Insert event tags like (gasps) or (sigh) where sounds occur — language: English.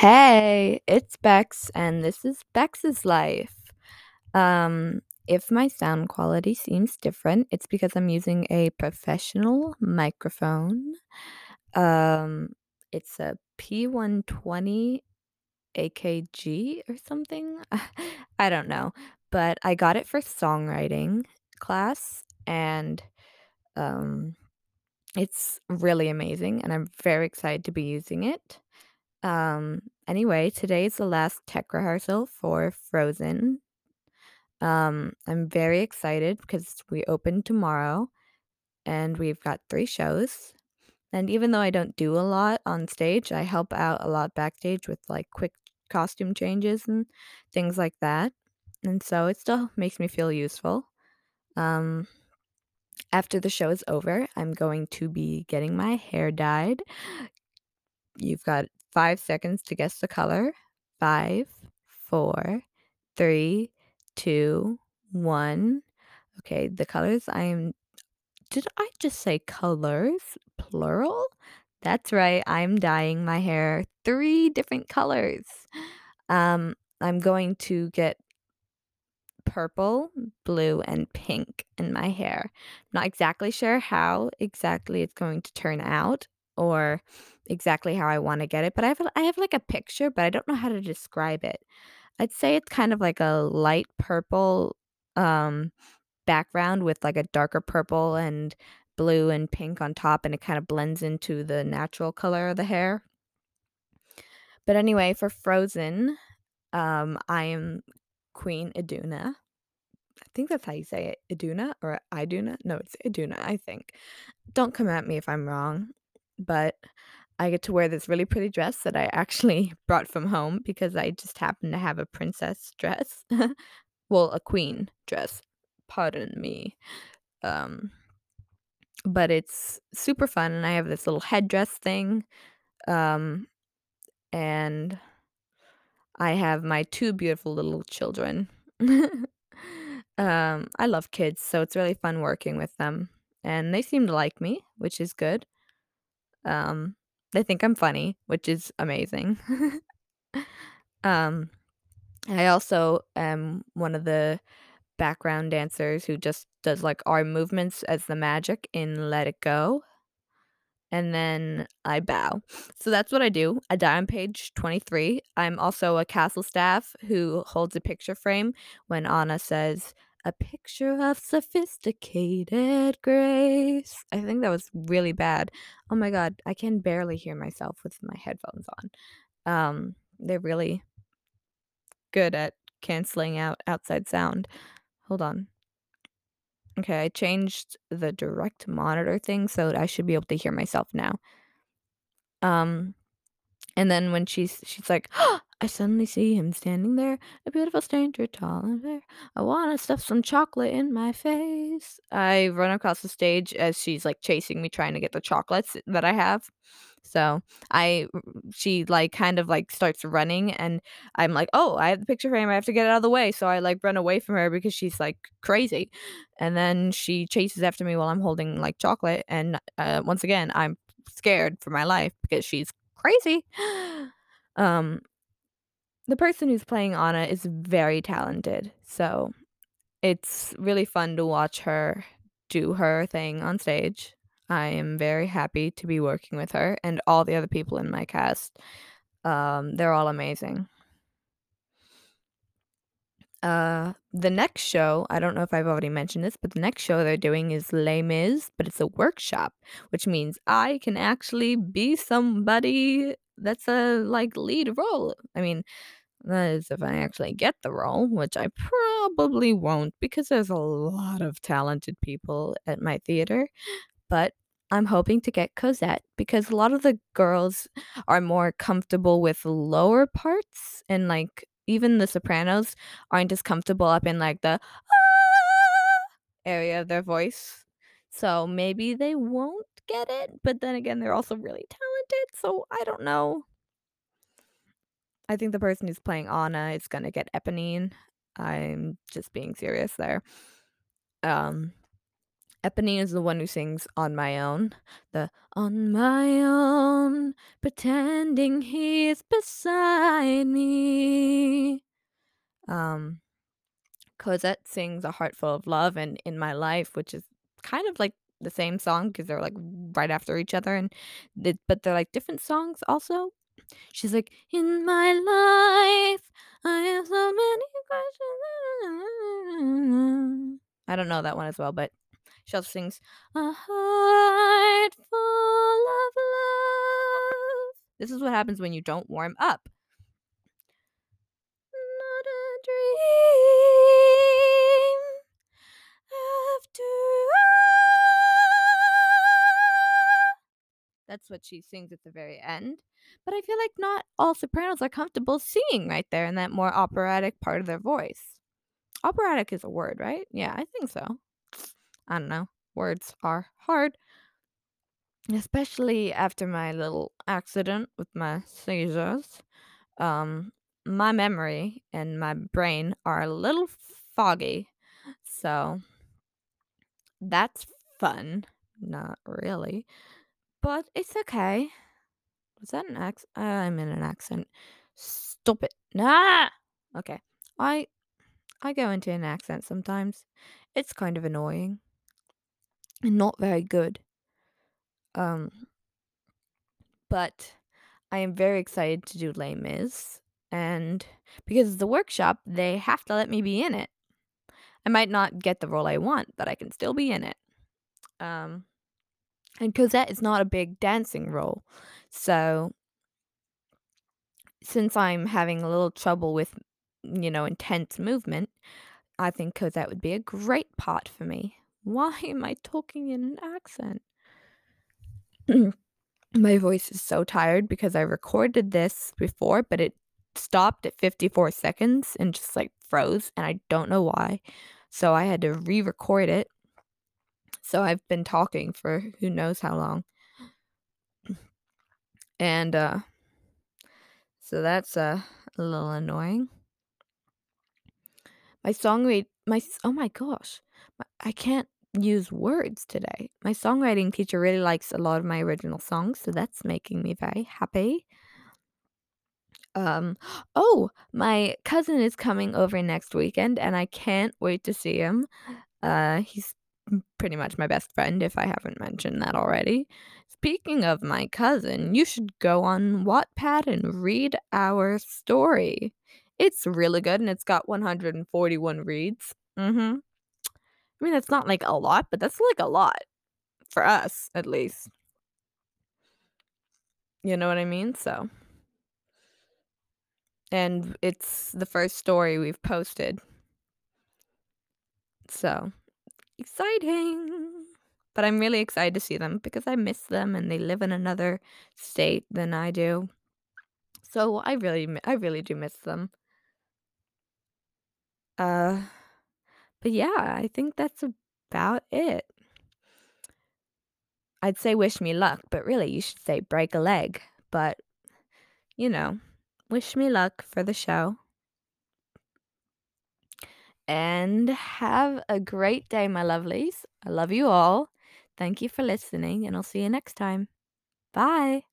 Hey, it's Bex, and this is Bex's life. Um, if my sound quality seems different, it's because I'm using a professional microphone. Um, it's a P120 AKG or something. (laughs) I don't know, but I got it for songwriting class, and um, it's really amazing, and I'm very excited to be using it. Um, anyway, today is the last tech rehearsal for Frozen. Um, I'm very excited because we open tomorrow and we've got 3 shows. And even though I don't do a lot on stage, I help out a lot backstage with, like, quick costume changes and things like that. And so it still makes me feel useful. Um, after the show is over, I'm going to be getting my hair dyed. You've got 5 seconds to guess the color. Five, four, three, two, one. Okay, the colors I'm did I just say colors? Plural? That's right, I'm dyeing my hair 3 different colors. Um, I'm going to get purple, blue, and pink in my hair. Not exactly sure how exactly it's going to turn out or exactly how I wanna get it, but I have I have, like, a picture, but I don't know how to describe it. I'd say it's kind of like a light purple, um, background with, like, a darker purple and blue and pink on top, and it kinda blends into the natural color of the hair. But anyway, for Frozen, um, I am Queen Iduna. I think that's how you say it, Iduna or Iduna? No, it's Iduna, I think. Don't come at me if I'm wrong, but I get to wear this really pretty dress that I actually (laughs) brought from home because I just happen to have a princess dress. (laughs) Well, a queen dress, pardon me. Um, but it's super fun, and I have this little headdress thing, um, and I have my 2 beautiful little children. (laughs) Um, I love kids, so it's really fun working with them, and they seem to like me, which is good. Um, they think I'm funny, which is amazing. (laughs) Um, I also am one of the background dancers who just does, like, arm movements as the magic in Let It Go, and then I bow. (laughs) So that's what I do. I die on page 23. I'm also a castle staff who holds a picture frame when Anna says, "A picture of sophisticated grace." I think that was really bad. Oh my god, I can barely hear myself with my headphones on. Um, they're really good at canceling out outside sound. Hold on. Okay, I changed the direct monitor thing, so I should be able to hear myself now. Um, and then when she's she's like, (gasps) I suddenly see him standing there, a beautiful stranger, tall and fair. I wanna stuff some chocolate in my face. I run across the stage as she's, like, chasing me, trying to get the chocolates that I have. So, I, she, like, kind of, like, starts running, and I'm like, "Oh, I have the picture frame, I have to get out of the way." So I, like, run away from her because she's, like, crazy, and then she chases after me while I'm holding, like, chocolate, and, uh, once again, I'm scared for my life because she's crazy. (gasps) Um, the person who's playing Anna is very talented, so it's really fun to watch her do her thing on stage. I am very happy to be working with her and all the other people in my cast. Um, they're all amazing. Uh, the next show, I don't know if I've already mentioned this, but the next show they're doing is Les Mis, but it's a workshop, which means I can actually be somebody that's a, like, lead role. I mean, that is if I actually get the role, which I probably won't because there's a lot of talented people at my theater, but I'm hoping to get Cosette because a lot of the girls are more comfortable with lower parts and, like, even the sopranos aren't as comfortable up in, like, the "Ah" area of their voice. So maybe they won't get it, but then again, they're also really talented, so I don't know. I think the person who's playing Anna is gonna get Eponine. I'm just being serious there. Um, Eponine is the one who sings On My Own. The On My Own, pretending he is beside me. Um, Cosette sings A Heart Full of Love and In My Life, which is kind of like the same song because they're like right after each other and they, but they're like different songs also. She's like, In my life, I have so many questions. I don't know that one as well, but she also sings A Heart Full of Love. This is what happens when you don't warm up. What she sings at the very end. But I feel like not all sopranos are comfortable singing right there in that more operatic part of their voice. Operatic is a word, right? Yeah, I think so. I don't know. Words are hard. Especially after my little accident with my seizures. Um, my memory and my brain are a little foggy. So that's fun. Not really. But it's okay. Was that an accent? I'm in an accent. Stop it. Nah. Okay. I I go into an accent sometimes. It's kind of annoying. And not very good. Um but I am very excited to do Les Mis and because it's the workshop, they have to let me be in it. I might not get the role I want, but I can still be in it. Um and Cosette is not a big dancing role. So since I'm having a little trouble with, you know, intense movement, I think Cosette would be a great part for me. (laughs) Why am I talking in an accent? (clears throat) My voice is so tired because I recorded this before, but it stopped at 54 seconds and just like froze, and I don't know why. So I had to re record it. So I've been talking for who knows how long. (clears throat) And uh so that's uh, a little annoying. My songwriting, my oh my gosh, I can't use words today. My songwriting teacher really likes a lot of my original songs, so that's making me very happy. Um, oh, my cousin is coming over next weekend, and I can't wait to see him. Uh, he's pretty much my best friend, if I haven't mentioned that already. Speaking of my cousin, you should go on Wattpad and read our story. It's really good and it's got 141 reads. Mm-hmm. I mean, that's not like a lot, but that's like a lot for us, at least. You know what I mean? So. And it's the first story we've posted. So, exciting. But I'm really excited to see them because I miss them and they live in another state than I do. So I really I really do miss them. Uh but yeah, I think that's about it. I'd say wish me luck, but really you should say break a leg. But you know, wish me luck for the show. And have a great day, my lovelies. I love you all. Thank you for listening, and I'll see you next time. Bye.